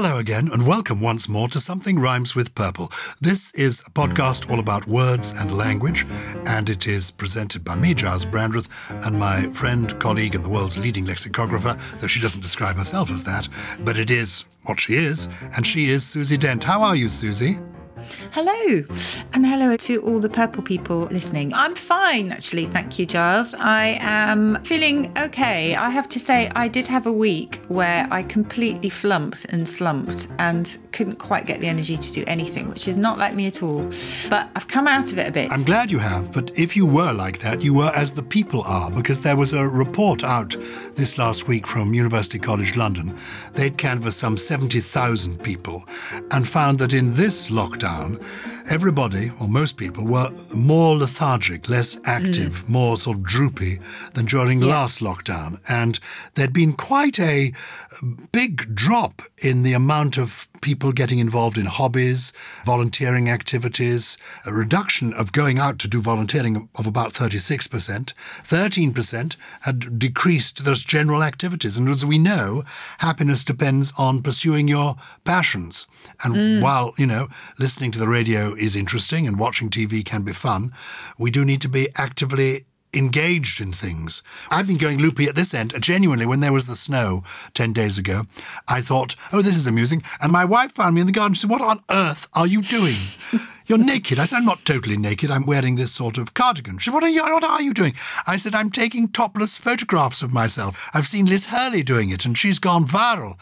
Hello again, and welcome once more to Something Rhymes with Purple. This is a podcast all about words and language, and it is presented by me, Gyles Brandreth, and my friend, colleague, and the world's leading lexicographer, though she doesn't describe herself as that, but it is what she is, and she is Susie Dent. How are you, Susie? Hello, and hello to all the purple people listening. I'm fine, actually. Thank you, Gyles. I am feeling okay. I have to say, I did have a week where I completely flumped and slumped and couldn't quite get the energy to do anything, which is not like me at all. But I've come out of it a bit. I'm glad you have, but if you were like that, you were as the people are, because there was a report out this last week from University College London. They'd canvassed some 70,000 people and found that in this lockdown, everybody, or most people, were more lethargic, less active, mm. more sort of droopy than during yeah. last lockdown. And there'd been quite a big drop in the amount of people getting involved in hobbies, volunteering activities, a reduction of going out to do volunteering of about 36%. 13% had decreased those general activities. And as we know, happiness depends on pursuing your passions. And mm. while, you know, listening to the radio is interesting and watching TV can be fun, we do need to be actively engaged in things. I've been going loopy at this end. Genuinely, when there was the snow 10 days ago, I thought, oh, this is amusing. And my wife found me in the garden. She said, what on earth are you doing? You're naked. I said, I'm not totally naked. I'm wearing this sort of cardigan. She said, what are you, what are you doing? I said, I'm taking topless photographs of myself. I've seen Liz Hurley doing it, and she's gone viral.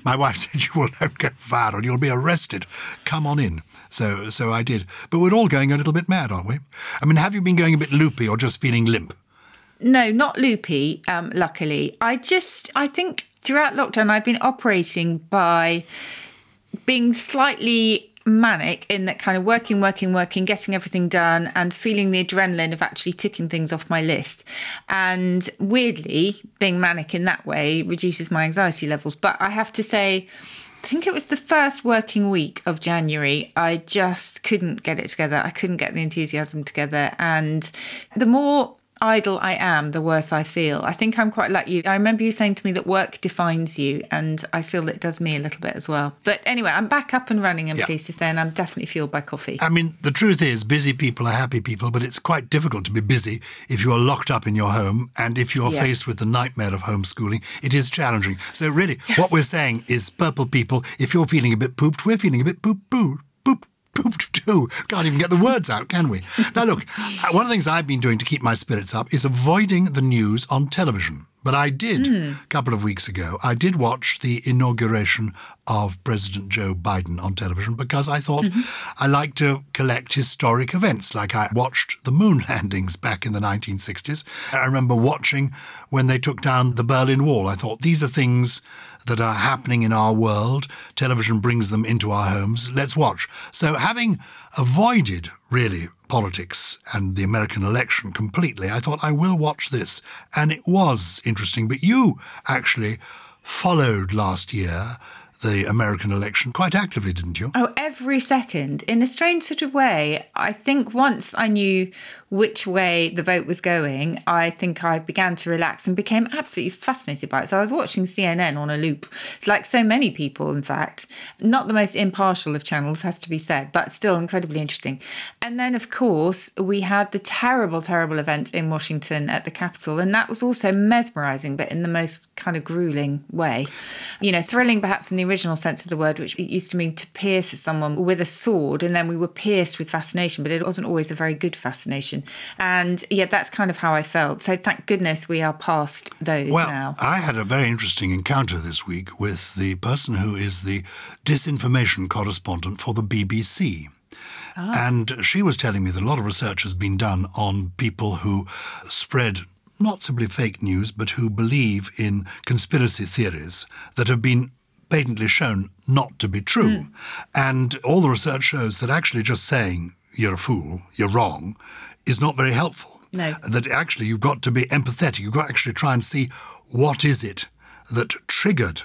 my wife said, you will not go viral. You'll be arrested. Come on in. So, so I did. But we're all going a little bit mad, aren't we? I mean, have you been going a bit loopy or just feeling limp? No, not loopy, um, luckily. I just, I think throughout lockdown, I've been operating by being slightly manic in that kind of working, working, working, getting everything done, and feeling the adrenaline of actually ticking things off my list. And weirdly, being manic in that way reduces my anxiety levels. But I have to say, think it was the first working week of January. I just couldn't get it together. I couldn't get the enthusiasm together. And the more idle I am, the worse I feel. I think I'm quite like you. I remember you saying to me that work defines you, and I feel it does me a little bit as well. But anyway, I'm back up and running, I'm yeah. pleased to say, and I'm definitely fueled by coffee. I mean, the truth is, busy people are happy people, but it's quite difficult to be busy if you are locked up in your home and if you're yeah. faced with the nightmare of homeschooling. It is challenging. So, really, yes. what we're saying is, purple people, if you're feeling a bit pooped, we're feeling a bit poop poop poop pooped too. Can't even get the words out, can we? Now, look, uh, one of the things I've been doing to keep my spirits up is avoiding the news on television. But I did, mm. a couple of weeks ago, I did watch the inauguration of President Joe Biden on television because I thought mm-hmm. I like to collect historic events. Like I watched the moon landings back in the 1960s. I remember watching when they took down the Berlin Wall. I thought these are things that are happening in our world. Television brings them into our homes. Let's watch. So, having avoided really politics and the American election completely, I thought I will watch this. And it was interesting. But you actually followed last year the American election quite actively, didn't you? Oh, every second. In a strange sort of way. I think once I knew which way the vote was going, I think I began to relax and became absolutely fascinated by it. So I was watching CNN on a loop, like so many people, in fact. Not the most impartial of channels, has to be said, but still incredibly interesting. And then, of course, we had the terrible, terrible event in Washington at the Capitol. And that was also mesmerizing, but in the most kind of grueling way. You know, thrilling perhaps in the original sense of the word, which it used to mean to pierce someone with a sword. And then we were pierced with fascination, but it wasn't always a very good fascination. And yeah, that's kind of how I felt. So thank goodness we are past those well, now. I had a very interesting encounter this week with the person who is the disinformation correspondent for the BBC. Ah. And she was telling me that a lot of research has been done on people who spread not simply fake news, but who believe in conspiracy theories that have been patently shown not to be true. Mm. And all the research shows that actually just saying you're a fool, you're wrong, is not very helpful. No. That actually you've got to be empathetic. You've got to actually try and see what is it that triggered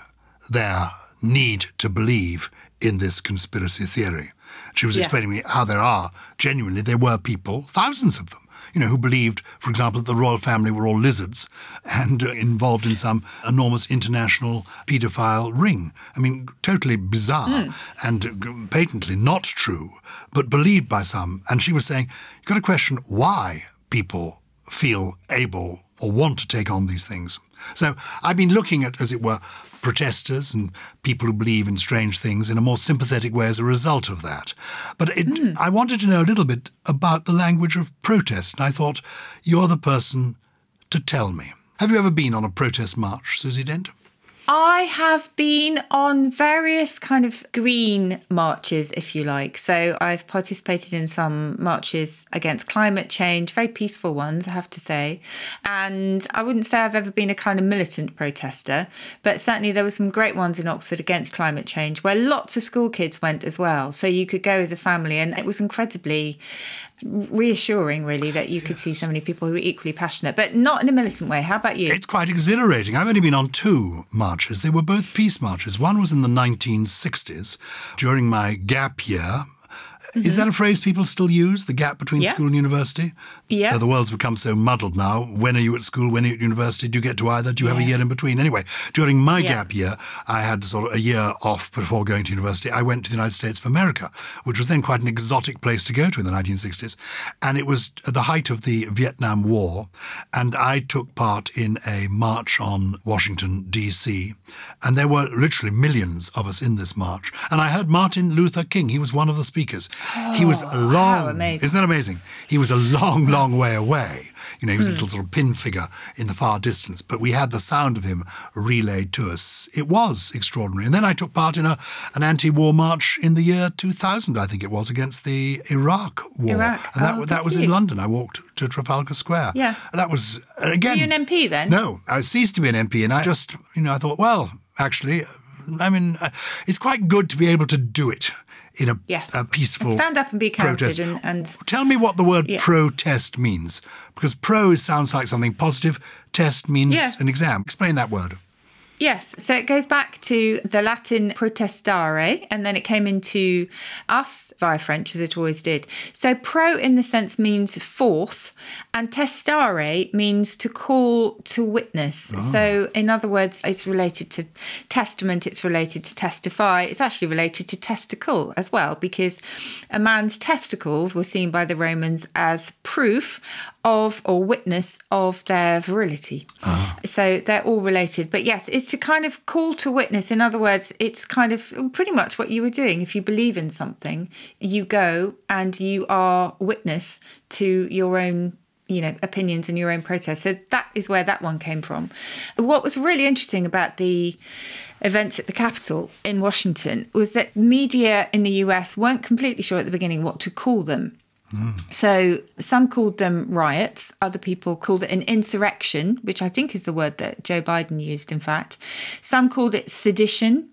their need to believe in this conspiracy theory. She was yeah. explaining me how there are, genuinely, there were people, thousands of them, you know, who believed, for example, that the royal family were all lizards and uh, involved in some enormous international paedophile ring. I mean, totally bizarre mm. and uh, patently not true, but believed by some. And she was saying, you've got to question why people feel able or want to take on these things. So I've been looking at, as it were, protesters and people who believe in strange things in a more sympathetic way as a result of that. But it, mm. I wanted to know a little bit about the language of protest, and I thought you're the person to tell me. Have you ever been on a protest march, Susie Dent? I have been on various kind of green marches, if you like. So I've participated in some marches against climate change, very peaceful ones, I have to say. And I wouldn't say I've ever been a kind of militant protester, but certainly there were some great ones in Oxford against climate change where lots of school kids went as well. So you could go as a family, and it was incredibly reassuring, really, that you could see so many people who were equally passionate, but not in a militant way. How about you? It's quite exhilarating. I've only been on two marches. They were both peace marches. One was in the 1960s during my gap year. Mm-hmm. Is that a phrase people still use? The gap between yeah. school and university? Yeah. The world's become so muddled now. When are you at school? When are you at university? Do you get to either? Do you yeah. have a year in between? Anyway, during my yeah. gap year, I had sort of a year off before going to university. I went to the United States of America, which was then quite an exotic place to go to in the 1960s. And it was at the height of the Vietnam War. And I took part in a march on Washington, D.C. And there were literally millions of us in this march. And I heard Martin Luther King. He was one of the speakers. Oh, he was a oh, long. Isn't that amazing? He was a long, long way away. You know, he was mm. a hmm. little sort of pin figure in the far distance, but we had the sound of him relayed to us. It was extraordinary. And then I took part in a an anti-war march in the year 2000, I think it was, against the Iraq war. Iraq. And that, oh, that was you. in London. I walked to Trafalgar Square. Yeah. That was again. Were you an MP then? No, I ceased to be an MP, and I just, you know, I thought, well, actually, I mean, uh, it's quite good to be able to do it in a, yes. a peaceful and stand up and be counted protest. And, and, tell me what the word yeah. protest means because pro sounds like something positive test means yes. an exam explain that word Yes, so it goes back to the Latin protestare, and then it came into us via French, as it always did. So pro in the sense means forth, and testare means to call to witness. Oh. So, in other words, it's related to testament, it's related to testify, it's actually related to testicle as well, because a man's testicles were seen by the Romans as proof of or witness of their virility. Uh-huh. So they're all related. But yes, it's to kind of call to witness. In other words, it's kind of pretty much what you were doing. If you believe in something, you go and you are witness to your own you know opinions and your own protests so that is where that one came from what was really interesting about the events at the capitol in washington was that media in the us weren't completely sure at the beginning what to call them so some called them riots, other people called it an insurrection, which I think is the word that Joe Biden used, in fact. Some called it sedition.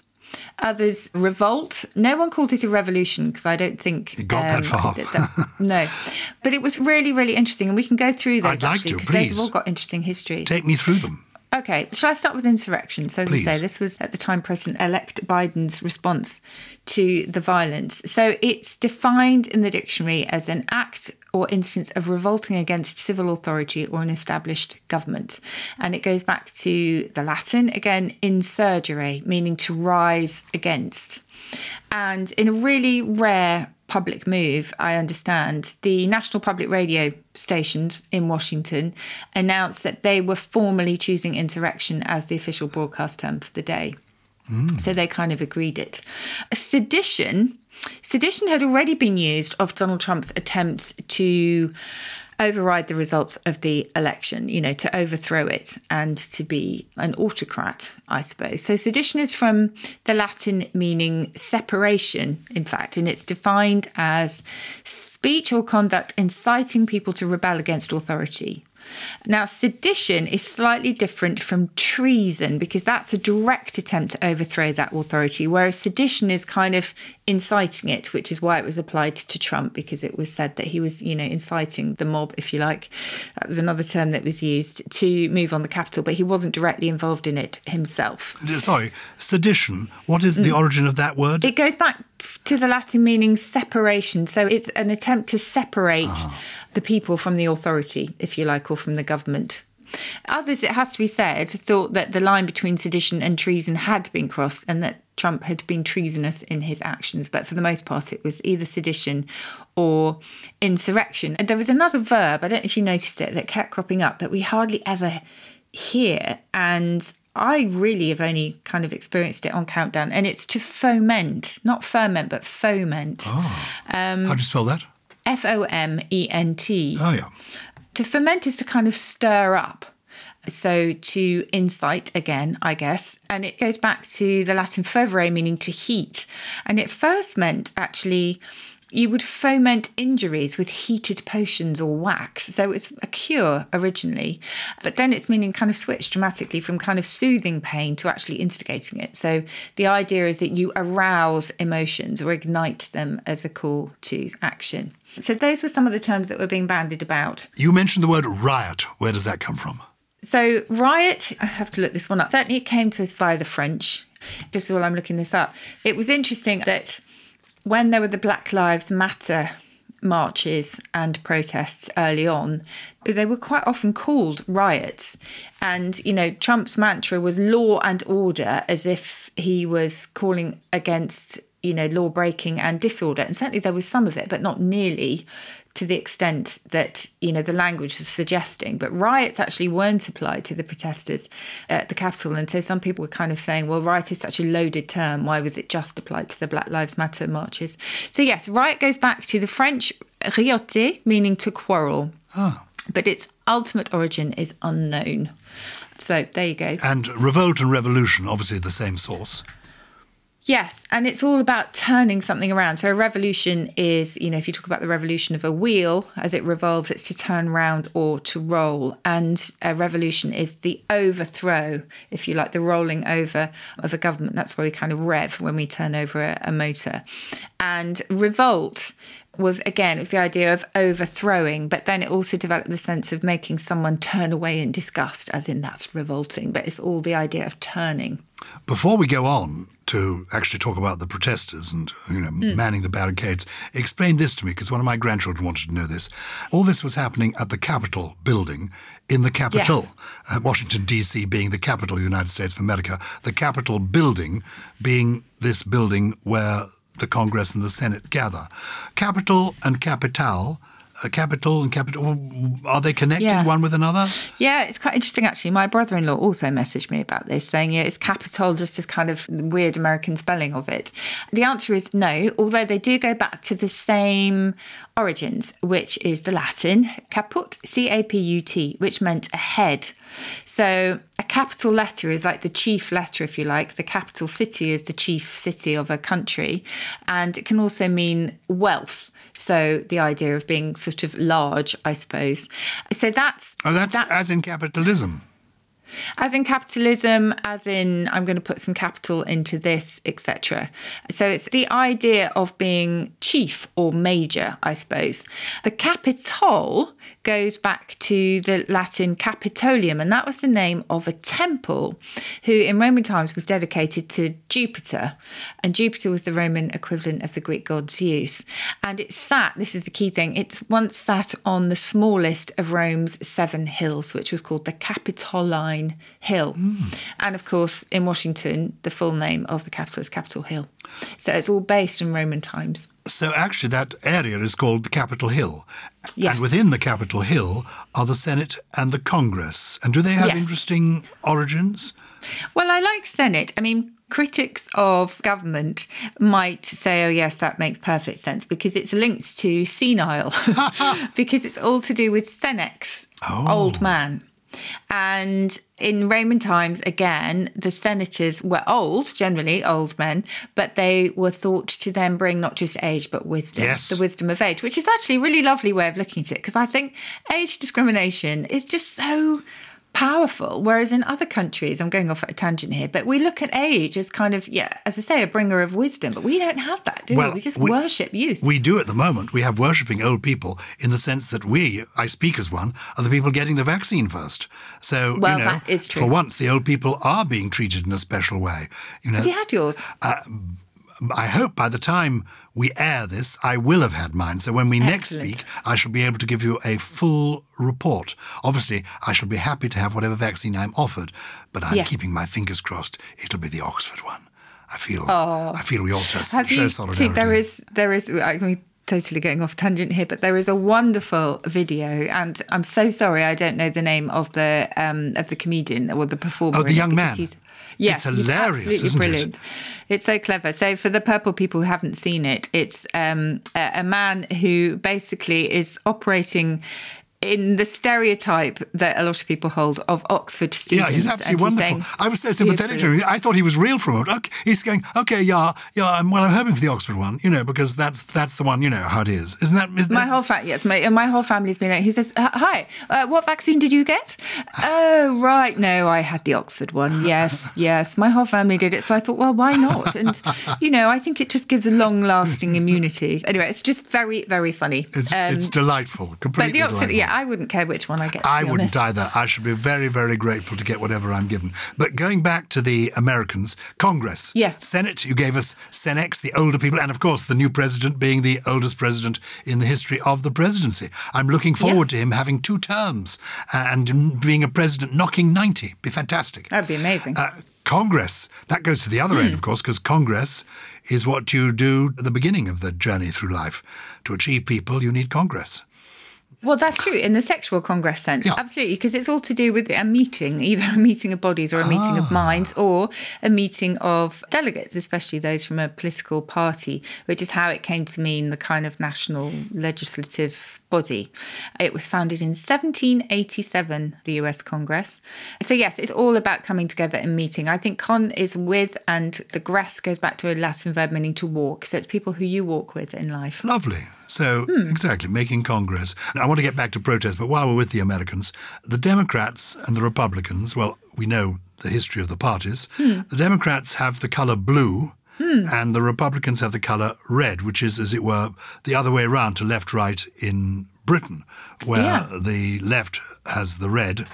Others revolt. No one called it a revolution because I don't think it got um, that far. That, that, no, but it was really, really interesting, and we can go through those I'd like actually because they've all got interesting histories. Take me through them. Okay, shall I start with insurrection? So, as Please. I say, this was at the time President elect Biden's response to the violence. So, it's defined in the dictionary as an act or instance of revolting against civil authority or an established government. And it goes back to the Latin, again, insurgere, meaning to rise against. And in a really rare public move, I understand, the national public radio stations in Washington announced that they were formally choosing insurrection as the official broadcast term for the day. Mm. So they kind of agreed it. Sedition. Sedition had already been used of Donald Trump's attempts to override the results of the election, you know, to overthrow it and to be an autocrat, I suppose. So sedition is from the Latin meaning separation, in fact, and it's defined as speech or conduct inciting people to rebel against authority. Now, sedition is slightly different from treason because that's a direct attempt to overthrow that authority, whereas sedition is kind of inciting it, which is why it was applied to Trump because it was said that he was, you know, inciting the mob, if you like. That was another term that was used to move on the Capitol, but he wasn't directly involved in it himself. Sorry, sedition. What is the mm. origin of that word? It goes back to the Latin meaning separation. So it's an attempt to separate. Ah the people from the authority, if you like, or from the government. Others, it has to be said, thought that the line between sedition and treason had been crossed and that Trump had been treasonous in his actions. But for the most part, it was either sedition or insurrection. And there was another verb, I don't know if you noticed it, that kept cropping up that we hardly ever hear. And I really have only kind of experienced it on Countdown, and it's to foment, not ferment, but foment. Oh. Um, How do you spell that? F O M E N T. Oh, yeah. To foment is to kind of stir up. So to incite again, I guess. And it goes back to the Latin fervere, meaning to heat. And it first meant actually you would foment injuries with heated potions or wax. So it's a cure originally, but then its meaning kind of switched dramatically from kind of soothing pain to actually instigating it. So the idea is that you arouse emotions or ignite them as a call to action. So those were some of the terms that were being bandied about. You mentioned the word riot. Where does that come from? So riot, I have to look this one up. Certainly it came to us via the French. Just while I'm looking this up, it was interesting that when there were the Black Lives Matter marches and protests early on, they were quite often called riots. And, you know, Trump's mantra was law and order, as if he was calling against, you know, law breaking and disorder. And certainly there was some of it, but not nearly to the extent that you know the language was suggesting. But riots actually weren't applied to the protesters at the Capitol, and so some people were kind of saying, "Well, riot is such a loaded term. Why was it just applied to the Black Lives Matter marches?" So yes, riot goes back to the French rioter, meaning to quarrel. Oh. But its ultimate origin is unknown. So there you go. And revolt and revolution, obviously the same source. Yes, and it's all about turning something around. So a revolution is, you know, if you talk about the revolution of a wheel as it revolves, it's to turn round or to roll. And a revolution is the overthrow, if you like, the rolling over of a government. That's why we kind of rev when we turn over a, a motor. And revolt was again, it was the idea of overthrowing, but then it also developed the sense of making someone turn away in disgust, as in that's revolting. But it's all the idea of turning. Before we go on, to actually talk about the protesters and you know mm. manning the barricades. Explain this to me because one of my grandchildren wanted to know this. All this was happening at the Capitol building in the Capitol, yes. uh, Washington D.C. being the capital of the United States of America. The Capitol building being this building where the Congress and the Senate gather. Capital and capital a capital and capital are they connected yeah. one with another? Yeah it's quite interesting actually. My brother-in-law also messaged me about this saying yeah it's capital just as kind of weird american spelling of it. The answer is no although they do go back to the same origins which is the latin caput c-a-p-u-t which meant a head. So capital letter is like the chief letter, if you like. The capital city is the chief city of a country. And it can also mean wealth. So the idea of being sort of large, I suppose. So that's oh, that's, that's as in capitalism. As in capitalism, as in I'm going to put some capital into this, etc. So it's the idea of being chief or major, I suppose. The capitol goes back to the Latin Capitolium, and that was the name of a temple who in Roman times was dedicated to Jupiter. And Jupiter was the Roman equivalent of the Greek god Zeus. And it sat, this is the key thing, it once sat on the smallest of Rome's seven hills, which was called the Capitoline Hill. Mm. And of course, in Washington, the full name of the capital is Capitol Hill. So it's all based in Roman times. So actually, that area is called the Capitol Hill. Yes. And within the Capitol Hill are the Senate and the Congress. And do they have yes. interesting origins? Well, I like Senate. I mean, critics of government might say, oh, yes, that makes perfect sense because it's linked to senile, because it's all to do with senex, oh. old man. And in Roman times, again, the senators were old, generally old men, but they were thought to then bring not just age, but wisdom, yes. the wisdom of age, which is actually a really lovely way of looking at it. Because I think age discrimination is just so powerful. Whereas in other countries, I'm going off at a tangent here, but we look at age as kind of, yeah, as I say, a bringer of wisdom. But we don't have that, do well, we? We just we, worship youth. We do at the moment. We have worshipping old people in the sense that we, I speak as one, are the people getting the vaccine first. So, well, you know, that is true. for once, the old people are being treated in a special way. You know, have you had yours? Uh, I hope by the time we air this, I will have had mine. So when we next speak, I shall be able to give you a full report. Obviously, I shall be happy to have whatever vaccine I'm offered, but I'm Yeah. keeping my fingers crossed it'll be the Oxford one. I feel, I feel we ought to Oh. Have show you solidarity. seen, there is there is I mean totally going off tangent here, but there is a wonderful video, and I'm so sorry I don't know the name of the um of the comedian or the performer. Oh, the young man. Yes, It's hilarious, absolutely isn't it? brilliant. It's so clever. So for the purple people who haven't seen it, it's um, a, a man who basically is operating. In the stereotype that a lot of people hold of Oxford students, Yeah, he's absolutely wonderful. saying I was so sympathetic to him. I thought he was real for a moment. Okay, he's going, okay, yeah, yeah. I'm, well, I'm hoping for the Oxford one, you know, because that's that's the one. You know how it is, isn't that? Isn't My that whole family, yes, my, my whole family's been there. He says, "Uh, "Hi, uh, what vaccine did you get?" oh, right, no, I had the Oxford one. Yes, yes, my whole family did it. So I thought, well, why not? And you know, I think it just gives a long-lasting immunity. Anyway, it's just very, very funny. it's, Um, it's delightful, completely but the Oxford, delightful. yeah, I wouldn't care which one I get. To I wouldn't honest. either. I should be very, very grateful to get whatever I'm given. But going back to the Americans, Congress, Yes. Senate, you gave us Senex, the older people, and of course the new president being the oldest president in the history of the presidency. I'm looking forward to him having two terms and being a president knocking 90. Be fantastic. That'd be amazing. Uh, Congress, that goes to the other end, of course, because Congress is what you do at the beginning of the journey through life. To achieve people, you need Congress. Well, that's true in the sexual congress sense. Yeah. Absolutely, because it's all to do with a meeting, either a meeting of bodies or a meeting Ah. of minds or a meeting of delegates, especially those from a political party, which is how it came to mean the kind of national legislative body. It was founded in 1787, the US Congress. So, yes, it's all about coming together and meeting. I think con is with, and the gress goes back to a Latin verb meaning to walk. So, it's people who you walk with in life. Lovely. So, Hmm. exactly, making Congress. I want to get back to protest, but while we're with the Americans, the Democrats and the Republicans, well, we know the history of the parties. Hmm. The Democrats have the colour blue. And the Republicans have the colour red, which is, as it were, the other way around to left right in Britain, where Yeah. the left has the red,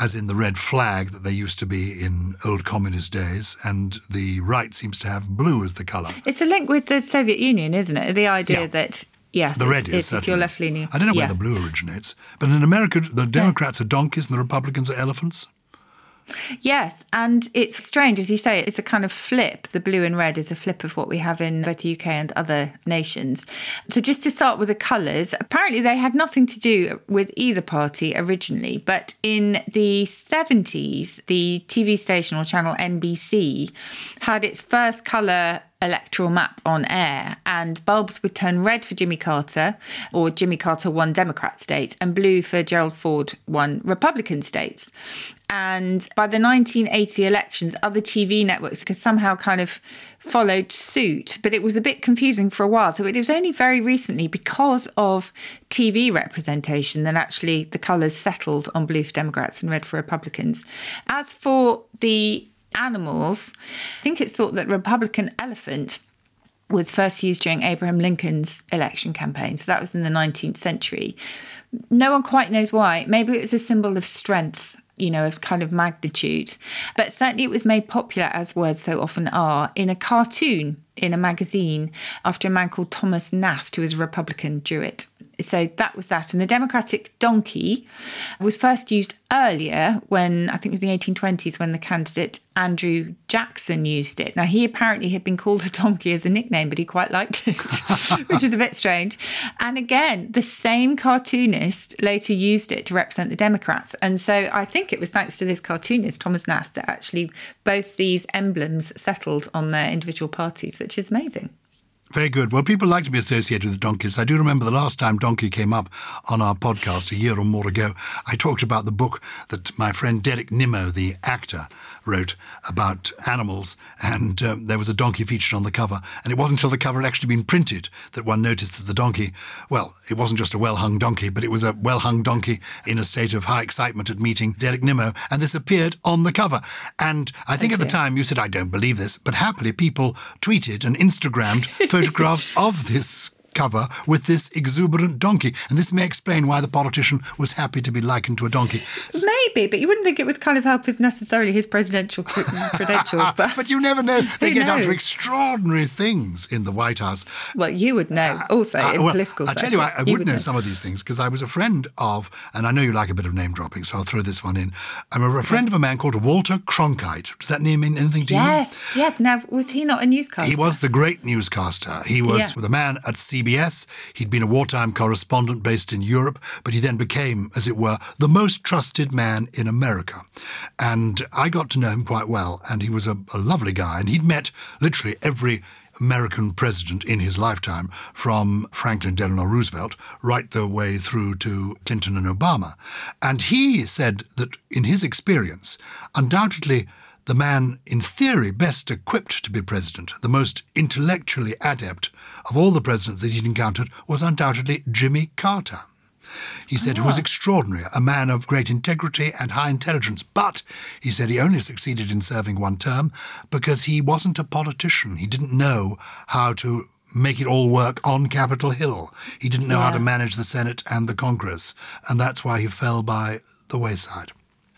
as in the red flag that they used to be in old communist days, and the right seems to have blue as the colour. It's a link with the Soviet Union, isn't it? The idea Yeah. that yes, The red is it's if you're certainly. left leaning. I don't know where the blue originates, but in America, the Democrats are donkeys and the Republicans are elephants. Yes, and it's strange, as you say, it's a kind of flip. The blue and red is a flip of what we have in both the UK and other nations. So, just to start with the colours, apparently they had nothing to do with either party originally, but in the 70s, the TV station or channel NBC had its first colour electoral map on air, and bulbs would turn red for Jimmy Carter, or Jimmy Carter won Democrat states, and blue for Gerald Ford won Republican states. And by the 1980 elections, other TV networks somehow kind of followed suit, but it was a bit confusing for a while. So it was only very recently, because of TV representation, that actually the colours settled on blue for Democrats and red for Republicans. As for the animals, I think it's thought that Republican elephant was first used during Abraham Lincoln's election campaign. So that was in the 19th century. No one quite knows why. Maybe it was a symbol of strength, you know, of kind of magnitude. But certainly it was made popular, as words so often are, in a cartoon in a magazine after a man called Thomas Nast, who was a Republican, drew it. So that was that. And the Democratic donkey was first used earlier when I think it was the 1820s when the candidate Andrew Jackson used it. Now, he apparently had been called a donkey as a nickname, but he quite liked it, which is a bit strange. And again, the same cartoonist later used it to represent the Democrats. And so I think it was thanks to this cartoonist, Thomas Nast, that actually both these emblems settled on their individual parties, which is amazing. Very good. Well, people like to be associated with donkeys. I do remember the last time Donkey came up on our podcast a year or more ago. I talked about the book that my friend Derek Nimmo, the actor, wrote about animals, and um, there was a donkey featured on the cover. And it wasn't until the cover had actually been printed that one noticed that the donkey, well, it wasn't just a well hung donkey, but it was a well hung donkey in a state of high excitement at meeting Derek Nimmo. And this appeared on the cover. And I think at the time you said, I don't believe this, but happily people tweeted and Instagrammed photographs of this cover with this exuberant donkey. And this may explain why the politician was happy to be likened to a donkey. Maybe, but you wouldn't think it would kind of help his necessarily his presidential credentials. But, but you never know. They get knows? up to extraordinary things in the White House. Well, you would know also uh, in well, political I tell you, I, I would, would know, know some of these things because I was a friend of, and I know you like a bit of name dropping, so I'll throw this one in. I'm a friend of a man called Walter Cronkite. Does that name mean anything to yes, you? Yes, yes. Now, was he not a newscaster? He was the great newscaster. He was Yeah. the man at CBS. He'd been a wartime correspondent based in Europe, but he then became, as it were, the most trusted man in America. And I got to know him quite well, and he was a, a lovely guy. And he'd met literally every American president in his lifetime, from Franklin Delano Roosevelt right the way through to Clinton and Obama. And he said that in his experience, undoubtedly the man in theory best equipped to be president, the most intellectually adept of all the presidents that he'd encountered, was undoubtedly Jimmy Carter. He said he was ah. extraordinary, a man of great integrity and high intelligence. But he said he only succeeded in serving one term because he wasn't a politician. He didn't know how to make it all work on Capitol Hill. He didn't know how to manage the Senate and the Congress. And that's why he fell by the wayside.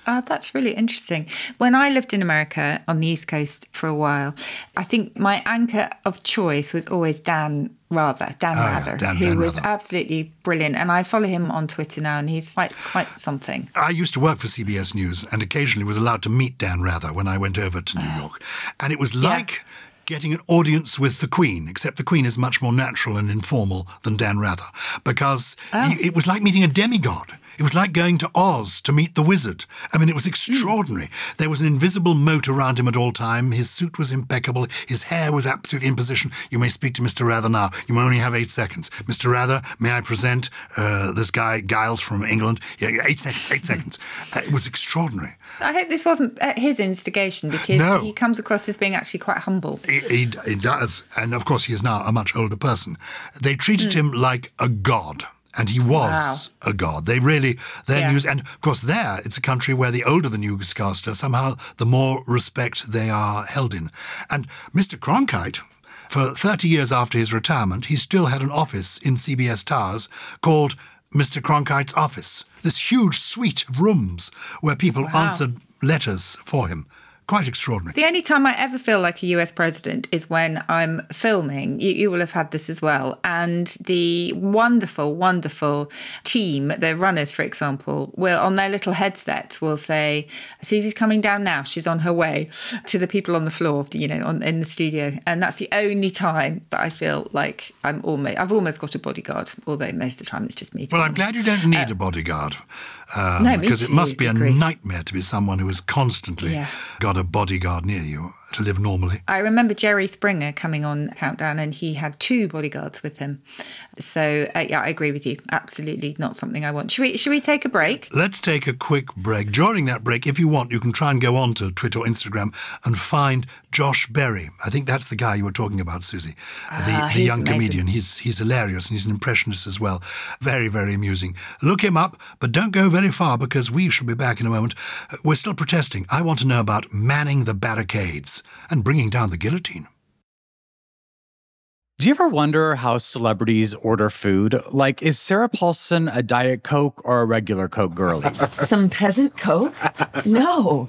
Oh, that's really interesting. When I lived in America on the East Coast for a while, I think my anchor of choice was always Dan Rather, Dan Oh, yeah, Rather, Dan- who Dan was Rather. absolutely brilliant. And I follow him on Twitter now, and he's quite quite something. I used to work for CBS News and occasionally was allowed to meet Dan Rather when I went over to New ah. York. And it was like getting an audience with the Queen, except the Queen is much more natural and informal than Dan Rather, because he- oh. it was like meeting a demigod. It was like going to Oz to meet the wizard. I mean, it was extraordinary. There was an invisible moat around him at all time. His suit was impeccable. His hair was absolutely in position. You may speak to Mr. Rather now. You may only have eight seconds. Mr. Rather, may I present uh, this guy, Gyles from England? Yeah, yeah, eight seconds, eight seconds. Uh, it was extraordinary. I hope this wasn't at his instigation because No. he comes across as being actually quite humble. He, he, he does. And of course, he is now a much older person. They treated him like a god. And he was a god. They really, their Yeah. news, and of course, there it's a country where the older the newscaster, somehow the more respect they are held in. And Mr. Cronkite, for 30 years after his retirement, he still had an office in CBS Towers called Mr. Cronkite's office. This huge suite of rooms where people answered letters for him. Quite extraordinary. The only time I ever feel like a US president is when I'm filming. You, you will have had this as well. And the wonderful, wonderful team, the runners, for example, will on their little headsets will say, Susie's coming down now. She's on her way to the people on the floor, you know, on, in the studio. And that's the only time that I feel like I'm almost, I've almost got a bodyguard, although most of the time it's just me. Well, I'm glad you don't need a bodyguard. Um, Uh, no, because it must be a nightmare to be someone who has constantly Yeah. got a bodyguard near you to live normally. I remember Jerry Springer coming on Countdown and he had two bodyguards with him. So, uh, yeah, I agree with you. Absolutely not something I want. Should we, should we take a break? Let's take a quick break. During that break, if you want, you can try and go on to Twitter or Instagram and find Josh Berry. I think that's the guy you were talking about, Susie. Uh, the Ah, the young amazing. comedian. He's he's hilarious and he's an impressionist as well. Very, very amusing. Look him up, but don't go very far because we shall be back in a moment. We're still protesting. I want to know about manning the barricades and bringing down the guillotine. Do you ever wonder how celebrities order food? Like, is Sarah Paulson a Diet Coke or a regular Coke girlie? Some peasant coke? No.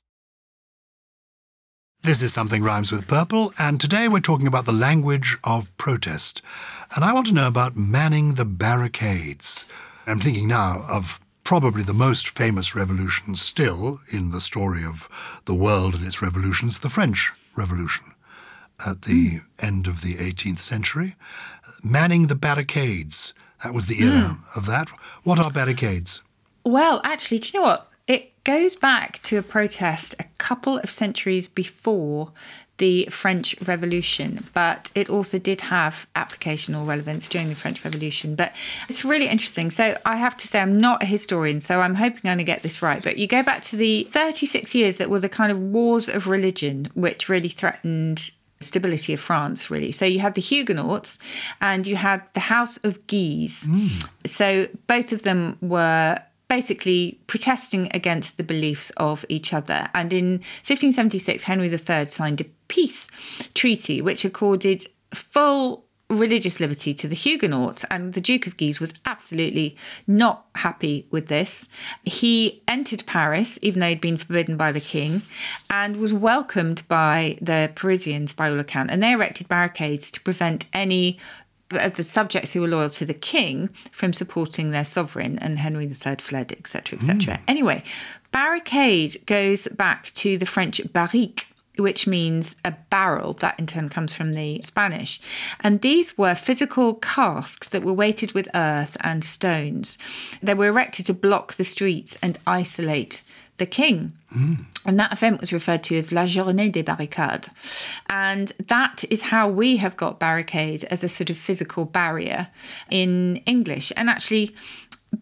This is Something Rhymes with Purple, and today we're talking about the language of protest. And I want to know about manning the barricades. I'm thinking now of probably the most famous revolution still in the story of the world and its revolutions, the French Revolution at the hmm. end of the 18th century. Manning the barricades. That was the era hmm. of that. What are barricades? Well, actually, do you know what? Goes back to a protest a couple of centuries before the French Revolution, but it also did have applicational relevance during the French Revolution. But it's really interesting. So I have to say, I'm not a historian, so I'm hoping I'm going to get this right. But you go back to the 36 years that were the kind of wars of religion, which really threatened stability of France, really. So you had the Huguenots and you had the House of Guise. Mm. So both of them were basically protesting against the beliefs of each other. And in 1576, Henry III signed a peace treaty which accorded full religious liberty to the Huguenots, and the Duke of Guise was absolutely not happy with this. He entered Paris, even though he'd been forbidden by the king, and was welcomed by the Parisians by all accounts, And they erected barricades to prevent any Uh, the subjects who were loyal to the king from supporting their sovereign, and Henry III fled, etc., etc. Hmm. Anyway, barricade goes back to the French barrique, which means a barrel. That in turn comes from the Spanish. And these were physical casks that were weighted with earth and stones. They were erected to block the streets and isolate the king. Hmm. And that event was referred to as La Journée des Barricades. And that is how we have got barricade as a sort of physical barrier in English. And actually,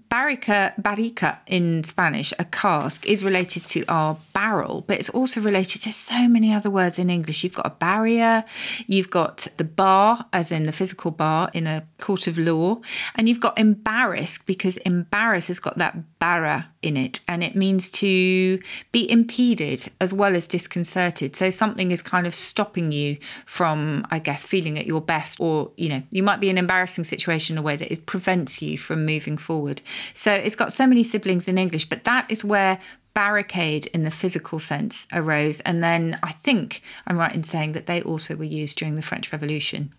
Barrica, barrica in Spanish, a cask, is related to our barrel, but it's also related to so many other words in English. You've got a barrier, you've got the bar, as in the physical bar in a court of law, and you've got embarrassed because embarrass has got that barra in it, and it means to be impeded as well as disconcerted. So something is kind of stopping you from, I guess, feeling at your best, or you know, you might be in an embarrassing situation in a way that it prevents you from moving forward. So it's got so many siblings in English, but that is where barricade in the physical sense arose. And then I think I'm right in saying that they also were used during the French Revolution.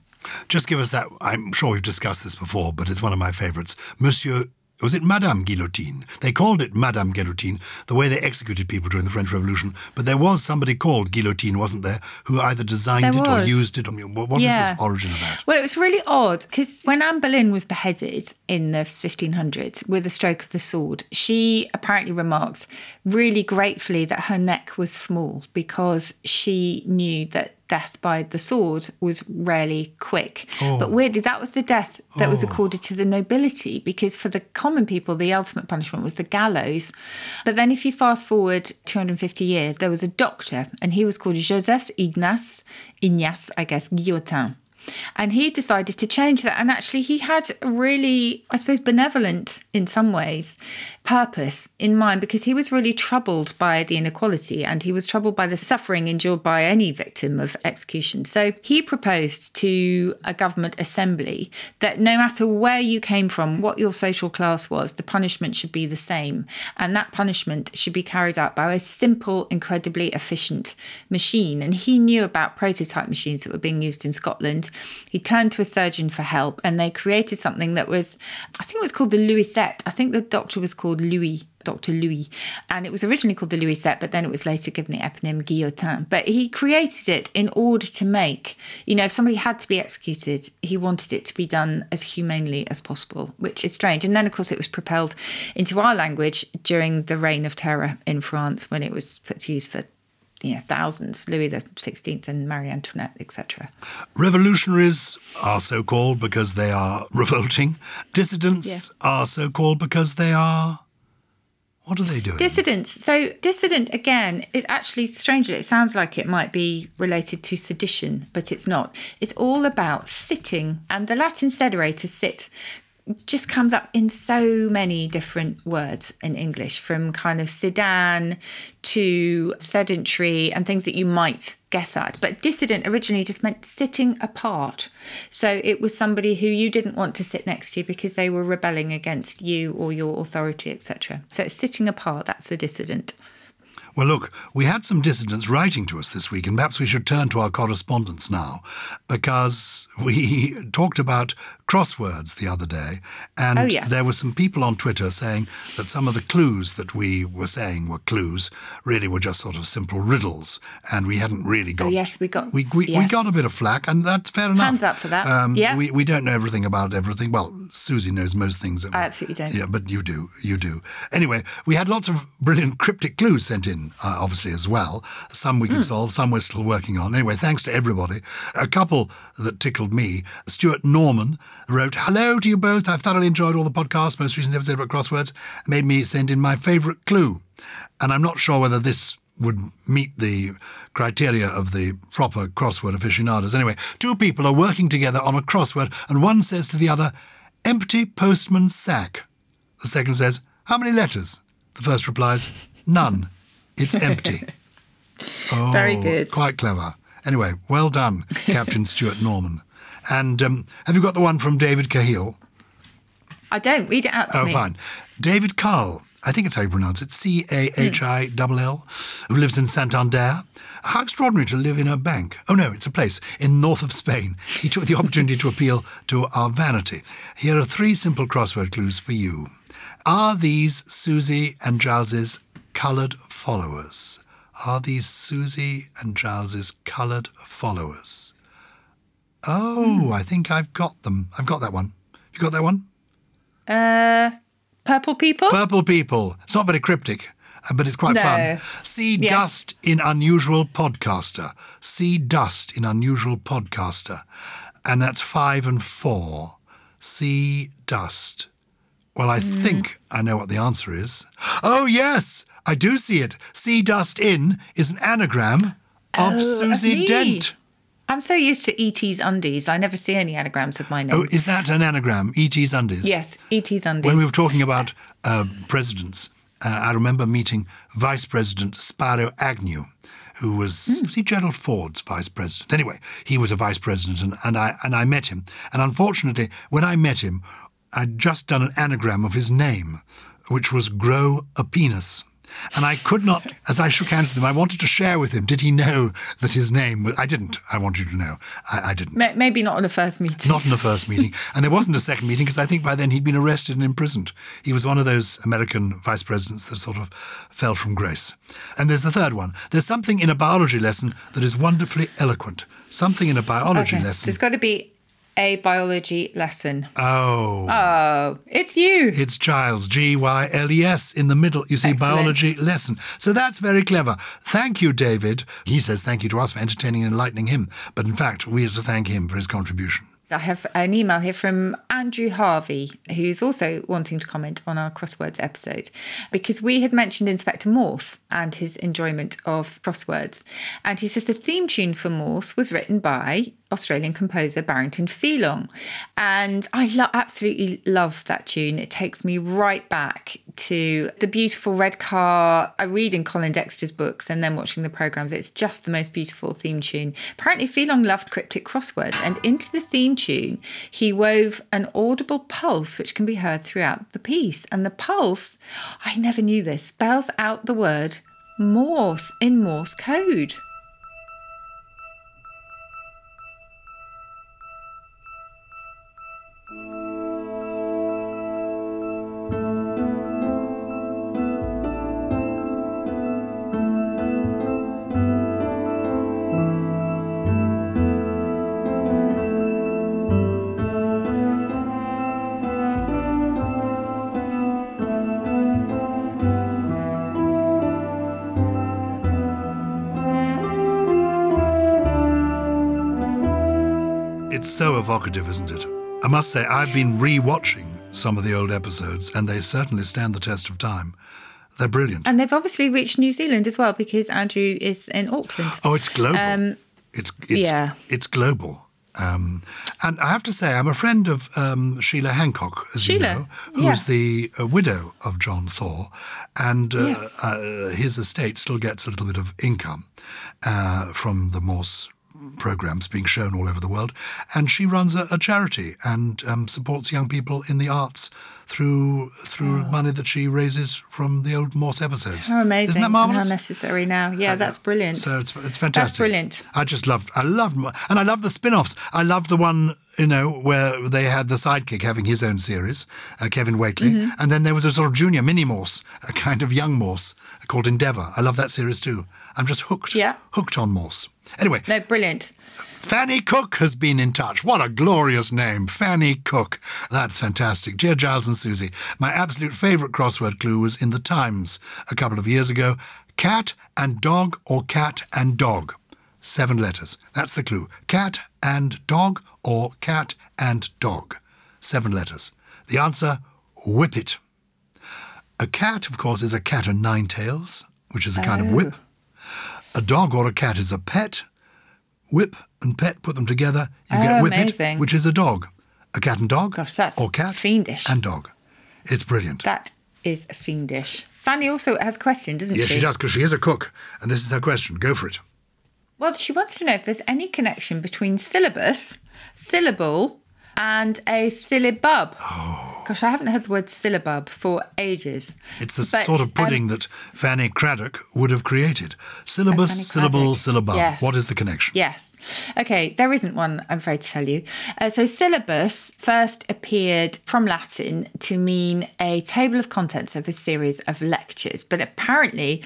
Just give us that. I'm sure we've discussed this before, but it's one of my favorites. Monsieur, was it Madame Guillotine? They called it Madame Guillotine, the way they executed people during the French Revolution. But there was somebody called Guillotine, wasn't there, who either designed There it or used it. I mean, what what is Yeah. this origin of that? Well, it was really odd because when Anne Boleyn was beheaded in the 1500s with a stroke of the sword, she apparently remarked really gratefully that her neck was small because she knew that death by the sword was rarely quick. Oh. But weirdly, that was the death that was oh. accorded to the nobility because for the common people, the ultimate punishment was the gallows. But then if you fast forward 250 years, there was a doctor and he was called Joseph Ignace, Ignace, I guess, Guillotin. And he decided to change that. And actually, he had a really, I suppose, benevolent in some ways purpose in mind because he was really troubled by the inequality and he was troubled by the suffering endured by any victim of execution. So he proposed to a government assembly that no matter where you came from, what your social class was, the punishment should be the same. And that punishment should be carried out by a simple, incredibly efficient machine. And he knew about prototype machines that were being used in Scotland. He turned to a surgeon for help and they created something that was, I think it was called the Louisette. I think the doctor was called Louis. Dr. Louis, and it was originally called the Louisette, but then it was later given the eponym Guillotin. But he created it in order to make, you know, if somebody had to be executed, he wanted it to be done as humanely as possible, which is strange. And then, of course, it was propelled into our language during the Reign of Terror in France when it was put to use for, you know, thousands, Louis the Sixteenth and Marie Antoinette, etc. Revolutionaries are so called because they are revolting. Dissidents are so called because they are. What are they doing? Dissidents. So, dissident, again, it actually, strangely, it sounds like it might be related to sedition, but it's not. It's all about sitting, and the Latin sedere, to sit, just comes up in so many different words in English, from kind of sedan to sedentary and things that you might guess at. But dissident originally just meant sitting apart. So it was somebody who you didn't want to sit next to because they were rebelling against you or your authority, etc. So it's sitting apart, that's a dissident. Well, look, we had some dissidents writing to us this week, and perhaps we should turn to our correspondence now, because we talked about crosswords the other day, and Oh, yeah. there were some people on Twitter saying that some of the clues that we were saying were clues really were just sort of simple riddles, and we hadn't really got. Oh, yes, we got- we we, we got a bit of flack, and that's fair enough. Hands up for that. Um, Yeah. we we don't know everything about everything. Well, Susie knows most things. I absolutely don't. Yeah, but you do. You do. Anyway, we had lots of brilliant cryptic clues sent in, uh, obviously, as well. Some we could solve, some we're still working on. Anyway, thanks to everybody. A couple that tickled me. Stuart Norman wrote, Hello to you both. I've thoroughly enjoyed all the podcasts. Most recent episode about crosswords made me send in my favourite clue. And I'm not sure whether this would meet the criteria of the proper crossword aficionados. Anyway, two people are working together on a crossword, and one says to the other, Empty postman's sack. The second says, How many letters? The first replies, None. It's empty. oh, Very good. Quite clever. Anyway, well done, Captain Stuart Norman. And um, have you got the one from David Cahill? I don't. Read it out to Oh, me. fine. David Carl, I think it's how you pronounce it, C A H I L L, who lives in Santander. How extraordinary to live in a bank. Oh, no, it's a place in north of Spain. He took the opportunity to appeal to our vanity. Here are three simple crossword clues for you. Are these Susie and Gyles's coloured followers? Are these Susie and Gyles's coloured followers? Oh, I think I've got them. I've got that one. Have you got that one? Uh, purple people. Purple people. It's not very cryptic, uh, but it's quite No. fun. See Yes. dust in unusual podcaster. See dust in unusual podcaster. And that's five and four. See dust. Well, I Mm. think I know what the answer is. Oh, yes, I do see it. See dust in is an anagram of Oh, Susie. Dent. I'm so used to E.T.'s undies. I never see any anagrams of my name. Oh, is that an anagram? E.T.'s undies? yes, E.T.'s undies. When we were talking about uh, presidents, uh, I remember meeting Vice President Spiro Agnew, who was was he Gerald Ford's vice president? Anyway, he was a vice president, and, and I and I met him. And unfortunately, when I met him, I'd just done an anagram of his name, which was "grow a penis." And I could not, as I shook hands with him, I wanted to share with him. Did he know that his name was? I didn't. I want you to know. I, I didn't. Maybe not on the first meeting. Not in the first meeting. And there wasn't a second meeting because I think by then he'd been arrested and imprisoned. He was one of those American vice presidents that sort of fell from grace. And there's the third one. There's something in a biology lesson that is wonderfully eloquent. Something in a biology Okay, So lesson. it's got to be a biology lesson. oh. Oh, it's you. It's Gyles, G Y L E S, in the middle. You see, Excellent. biology lesson. So that's very clever. Thank you, David. He says thank you to us for entertaining and enlightening him. But in fact, we have to thank him for his contribution. I have an email here from Andrew Harvey, who's also wanting to comment on our crosswords episode, because we had mentioned Inspector Morse and his enjoyment of crosswords. And he says the theme tune for Morse was written by Australian composer Barrington Pheloung. And I lo- absolutely love that tune. It takes me right back to the beautiful red car. Uh, I read in Colin Dexter's books and then watching the programs. It's just the most beautiful theme tune. Apparently, Pheloung loved cryptic crosswords, and into the theme tune, he wove an audible pulse which can be heard throughout the piece. And the pulse, I never knew this, spells out the word Morse in Morse code. It's so evocative, isn't it? I must say, I've been re-watching some of the old episodes, and they certainly stand the test of time. They're brilliant. And they've obviously reached New Zealand as well because Andrew is in Auckland. oh, it's global. it's it's yeah. it's global. Um, and I have to say, I'm a friend of um, Sheila Hancock, as you know, who's yeah. the uh, widow of John Thaw, and uh, Yeah. uh, his estate still gets a little bit of income uh, from the Morse programs being shown all over the world. And she runs a, a charity and um, supports young people in the arts through through money that she raises from the old Morse episodes. How amazing. Isn't that and How marvelous? necessary now. Yeah, that's brilliant. So it's it's fantastic. That's brilliant. I just loved I loved and I love the spin-offs. I love the one you know where they had the sidekick having his own series, uh, Kevin Whately, Mm-hmm. and then there was a sort of junior mini Morse, a kind of young Morse called Endeavour. I love that series too. I'm just hooked. Yeah. Hooked on Morse. Anyway, no, brilliant. Fanny Cook has been in touch. What a glorious name, Fanny Cook. That's fantastic. Dear Gyles and Susie, my absolute favourite crossword clue was in the Times a couple of years ago. Cat and dog or cat and dog. Seven letters. That's the clue. Cat and dog or cat and dog. Seven letters. The answer, whip it. A cat, of course, is a cat o' nine tails, which is a kind of oh. whip. A dog or a cat is a pet. Whip and pet, put them together, you get Oh, whippet, amazing. which is a dog. A cat and dog, Gosh, that's or cat fiendish. and dog. It's brilliant. That is fiendish. Fanny also has a question, doesn't yes, she? Yes, she does, because she is a cook. And this is her question. Go for it. Well, she wants to know if there's any connection between syllabus, syllable, and a syllabub. Oh. Gosh, I haven't heard the word syllabub for ages. It's the But, sort of um, pudding that Fanny Cradock would have created. Syllabus, syllable, syllabub. Yes. What is the connection? Yes. Okay, there isn't one, I'm afraid to tell you. Uh, so, syllabus first appeared from Latin to mean a table of contents of a series of lectures, but apparently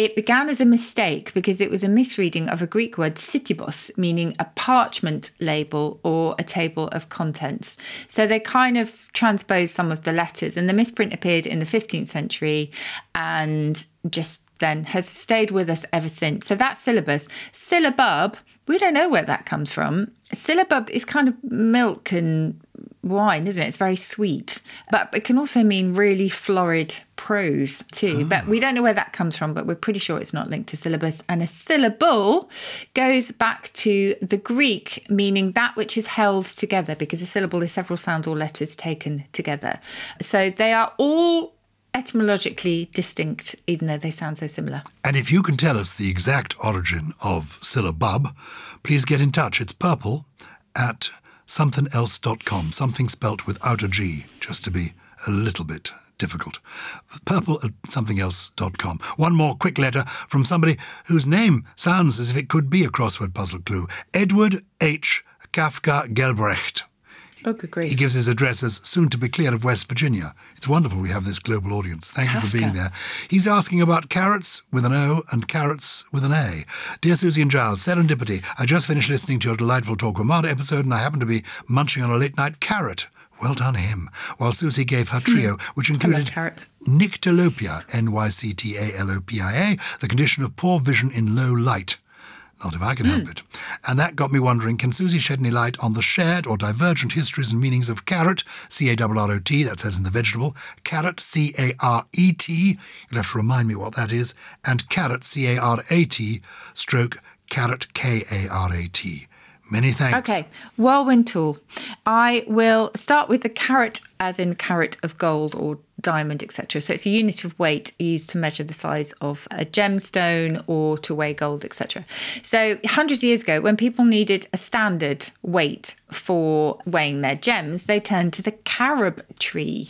it began as a mistake because it was a misreading of a Greek word sitibos, meaning a parchment label or a table of contents. So they kind of transposed some of the letters, and the misprint appeared in the 15th century and just then has stayed with us ever since. So that syllabus. Syllabub, we don't know where that comes from. Syllabub is kind of milk and wine, isn't it? It's very sweet, but it can also mean really florid prose too. Ah. But we don't know where that comes from, but we're pretty sure it's not linked to syllabus. And a syllable goes back to the Greek, meaning that which is held together, because a syllable is several sounds or letters taken together. So they are all etymologically distinct, even though they sound so similar. And if you can tell us the exact origin of syllabub, please get in touch. It's purple at somethinelse.com, something spelt without a G, just to be a little bit difficult. Purple at somethinelse.com. One more quick letter from somebody whose name sounds as if it could be a crossword puzzle clue Edward H. Kafka Gelbrecht. Oh. He gives his address as soon to be clear of West Virginia. It's wonderful we have this global audience. Thank you for being there. He's asking about carrots with an O and carrots with an A. Dear Susie and Giles, serendipity. I just finished listening to your delightful Talk Ramada episode and I happened to be munching on a late night carrot. Well done, him. While Susie gave her trio, which included nyctalopia, N Y C T A L O P I A, the condition of poor vision in low light. Not if I can help it. And that got me wondering can Susie shed any light on the shared or divergent histories and meanings of carrot, C A R R O T, that says in the vegetable, carrot, C A R E T, you'll have to remind me what that is, and carrot, C A R A T, stroke carrot, K A R A T. Many thanks. Okay, whirlwind tool. I will start with the carrot, as in carrot of gold or diamond, etc. So it's a unit of weight used to measure the size of a gemstone or to weigh gold, etc. So hundreds of years ago, when people needed a standard weight for weighing their gems, they turned to the carob tree,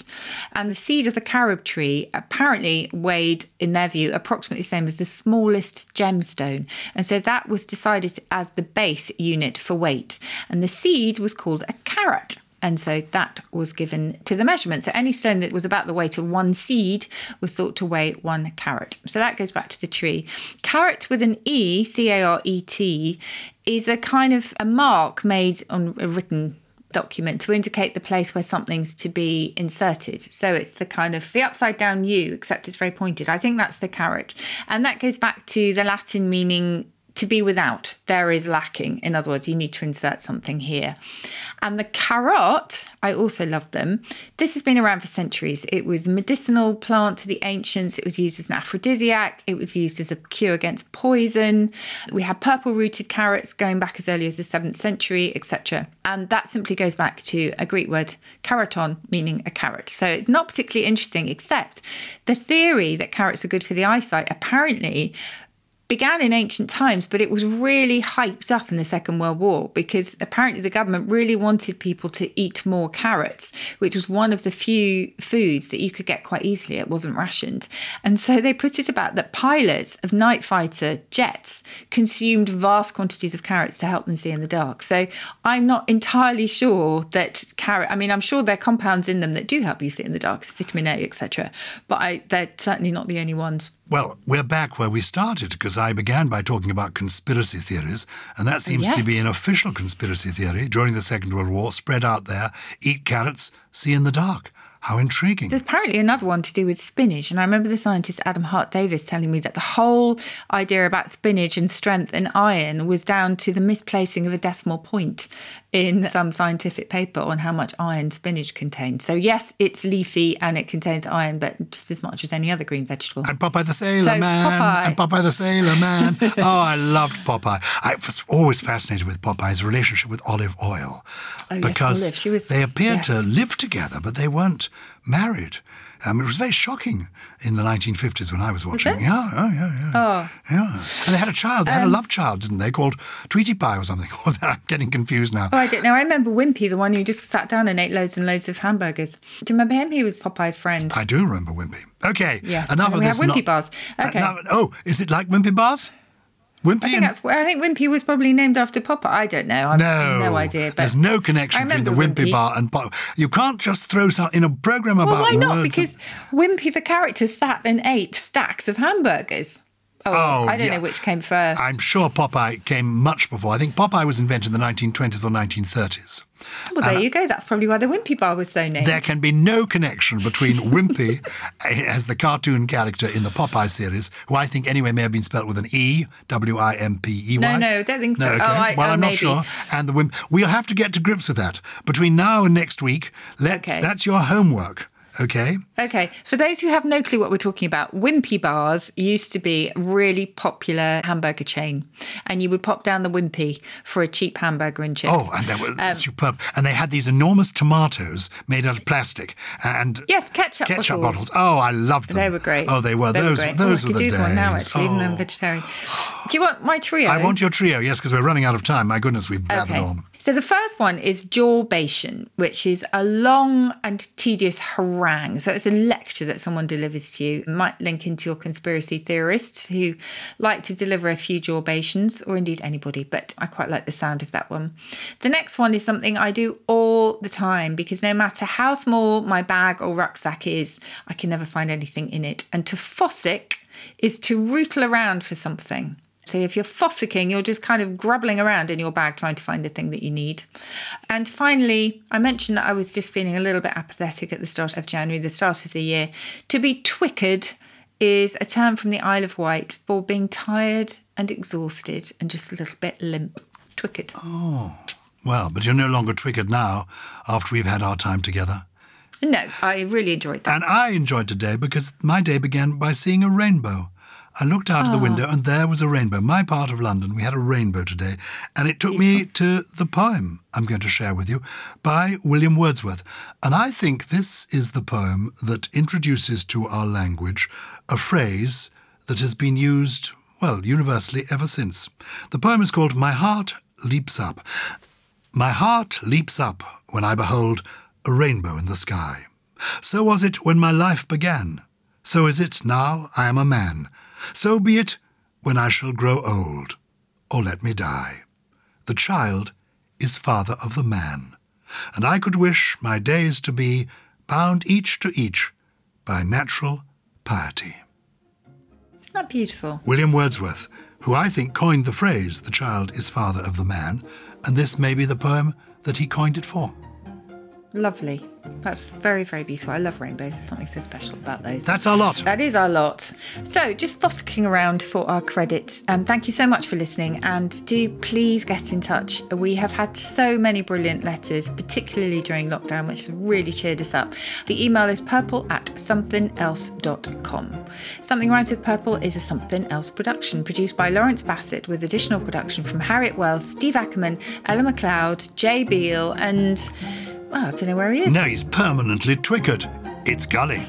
and the seed of the carob tree apparently weighed, in their view, approximately the same as the smallest gemstone, and so that was decided as the base unit for weight, and the seed was called a carat. And so that was given to the measurement. So any stone that was about the weight of one seed was thought to weigh one carat. So that goes back to the tree. Carat with an E, C A R E T, is a kind of a mark made on a written document to indicate the place where something's to be inserted. So it's the kind of the upside down U, except it's very pointed. I think that's the carat. And that goes back to the Latin meaning to be without. There is lacking. In other words, you need to insert something here. And the carrot, I also love them. This has been around for centuries. It was a medicinal plant to the ancients. It was used as an aphrodisiac. It was used as a cure against poison. We had purple rooted carrots going back as early as the 7th century, etc. And that simply goes back to a Greek word, karaton, meaning a carrot. So not particularly interesting, except the theory that carrots are good for the eyesight apparently began in ancient times, but it was really hyped up in the Second World War because apparently the government really wanted people to eat more carrots, which was one of the few foods that you could get quite easily. It wasn't rationed. And so they put it about that pilots of night fighter jets consumed vast quantities of carrots to help them see in the dark. So I'm not entirely sure that carrot, I mean, I'm sure there are compounds in them that do help you see in the dark, vitamin A, etc. But I, they're certainly not the only ones. Well, we're back where we started because I began by talking about conspiracy theories, and that seems to be an official conspiracy theory during the Second World War, spread out there eat carrots, see in the dark. How intriguing. There's apparently another one to do with spinach. And I remember the scientist Adam Hart Davis telling me that the whole idea about spinach and strength and iron was down to the misplacing of a decimal point in some scientific paper on how much iron spinach contains. So, yes, it's leafy and it contains iron, but just as much as any other green vegetable. And Popeye the Sailor So, Man. Popeye. And Popeye the Sailor Man. oh, I loved Popeye. I was always fascinated with Popeye's relationship with olive oil. Oh, yes, because Olive. She was- they appeared yes. to live together, but they weren't married. Um, it was very shocking in the 1950s when I was watching. it? Yeah, oh, yeah, yeah. Oh. Yeah. And they had a child. They had Um, a love child, didn't they? Called Tweety Pie or something. Was that? I'm getting confused now. Oh, I don't know. I remember Wimpy, the one who just sat down and ate loads and loads of hamburgers. Do you remember him? He was Popeye's friend. I do remember Wimpy. Okay. Yes, Enough of we have. Wimpy not- bars. Uh, Okay. now- oh, is it like Wimpy bars? Wimpy I think and that's I think Wimpy was probably named after Popeye. I don't know. I've No, no idea. But there's no connection between the remember Wimpy, bar and Pop. You can't just throw some in a program about Well, why not? Because Wimpy the character sat and ate stacks of hamburgers. Oh, Oh, I don't yeah. know which came first. I'm sure Popeye came much before. I think Popeye was invented in the 1920s or 1930s. Well, there you go. That's probably why the Wimpy bar was so named. There can be no connection between Wimpy as the cartoon character in the Popeye series, who I think anyway may have been spelled with an E, W I M P E Y. No, no, I don't think so. No, okay. Oh, I- well, oh, I'm not maybe. sure. And the Wimp, we'll have to get to grips with that between now and next week. Let's. Okay. That's your homework. Okay. Okay, for those who have no clue what we're talking about, Wimpy bars used to be a really popular hamburger chain, and you would pop down the Wimpy for a cheap hamburger and chips. Oh, and they were Um, superb. And they had these enormous tomatoes made out of plastic and Yes, ketchup ketchup bottles. bottles. Oh, I loved them. They were great. Oh, they were. They those great. those oh, were I the could days. do one now, actually, even though I'm Oh. vegetarian. Do you want my trio? I want your trio, yes, because we're running out of time. My goodness, we've blathered Okay. on. So the first one is jawbation, which is a long and tedious harangue. So it's a lecture that someone delivers to you. It might link into your conspiracy theorists who like to deliver a few jawbations, or indeed anybody, but I quite like the sound of that one. The next one is something I do all the time because no matter how small my bag or rucksack is, I can never find anything in it. And to fossick is to rootle around for something. So if you're fossicking, you're just kind of grubbling around in your bag trying to find the thing that you need. And finally, I mentioned that I was just feeling a little bit apathetic at the start of January, the start of the year. To be twickered is a term from the Isle of Wight for being tired and exhausted and just a little bit limp. Twickered. Oh, well, but you're no longer twickered now after we've had our time together. No, I really enjoyed that. And I enjoyed today because my day began by seeing a rainbow. I looked out of the window ah. and there was a rainbow. My part of London, we had a rainbow today. And it took me to the poem I'm going to share with you by William Wordsworth. And I think this is the poem that introduces to our language a phrase that has been used, well, universally ever since. The poem is called My Heart Leaps Up. My heart leaps up when I behold a rainbow in the sky. So was it when my life began. So is it now I am a man. So be it when I shall grow old, or let me die. The child is father of the man, and I could wish my days to be bound each to each by natural piety. Isn't that beautiful? William Wordsworth, who I think coined the phrase, the child is father of the man, and this may be the poem that he coined it for. Lovely. That's very, very beautiful. I love rainbows. There's something so special about those. That's our lot. That is our lot. So, just fossicking around for our credits. Um, thank you so much for listening, and do please get in touch. We have had so many brilliant letters, particularly during lockdown, which has really cheered us up. The email is purple at somethinelse.com. Something Rhymes with Purple is a Something Else production produced by Lawrence Bassett with additional production from Harriet Wells, Steve Ackerman, Ella McLeod, Jay Beale, and well, I don't know where he is. No, he's permanently twickered. It's Gully.